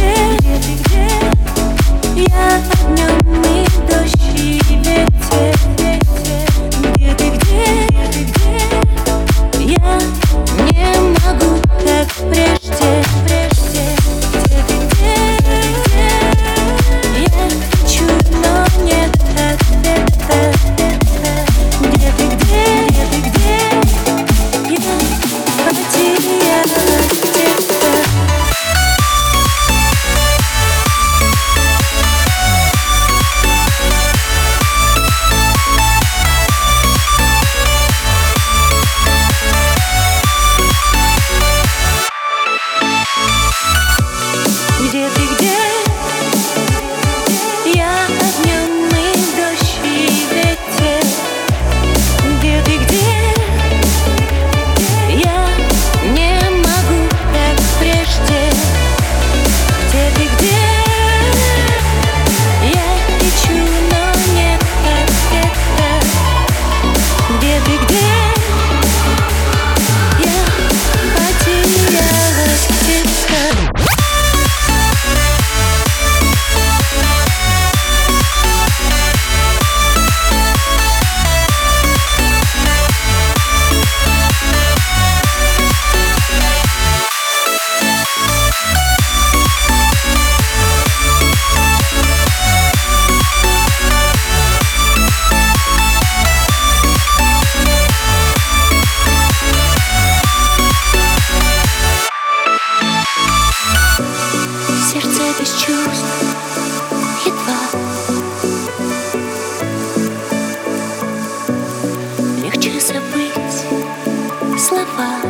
gdzie, gdzie gdzie? Ja od nią mi do siebie 봐.